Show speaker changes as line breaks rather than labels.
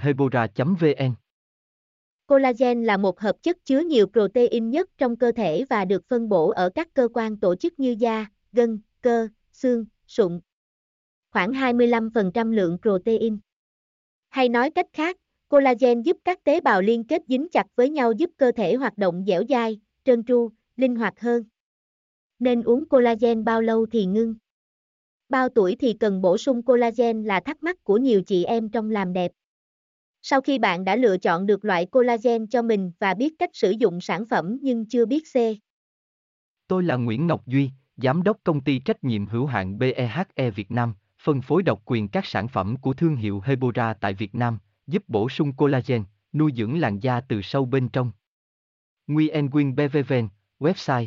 hebora vn
Collagen là một hợp chất chứa nhiều protein nhất trong cơ thể và được phân bổ ở các cơ quan tổ chức như da, gân, cơ, xương, sụn. Khoảng 25% lượng protein. Hay nói cách khác, collagen giúp các tế bào liên kết dính chặt với nhau giúp cơ thể hoạt động dẻo dai, trơn tru, linh hoạt hơn. Nên uống collagen bao lâu thì ngưng? Bao tuổi thì cần bổ sung collagen là thắc mắc của nhiều chị em trong làm đẹp. Sau khi bạn đã lựa chọn được loại collagen cho mình và biết cách sử dụng sản phẩm nhưng chưa biết C.
Tôi là Nguyễn Ngọc Duy, Giám đốc công ty trách nhiệm hữu hạn BEHE Việt Nam, phân phối độc quyền các sản phẩm của thương hiệu Hebora tại Việt Nam, giúp bổ sung collagen, nuôi dưỡng làn da từ sâu bên trong. Nguyen Nguyen BVVN, website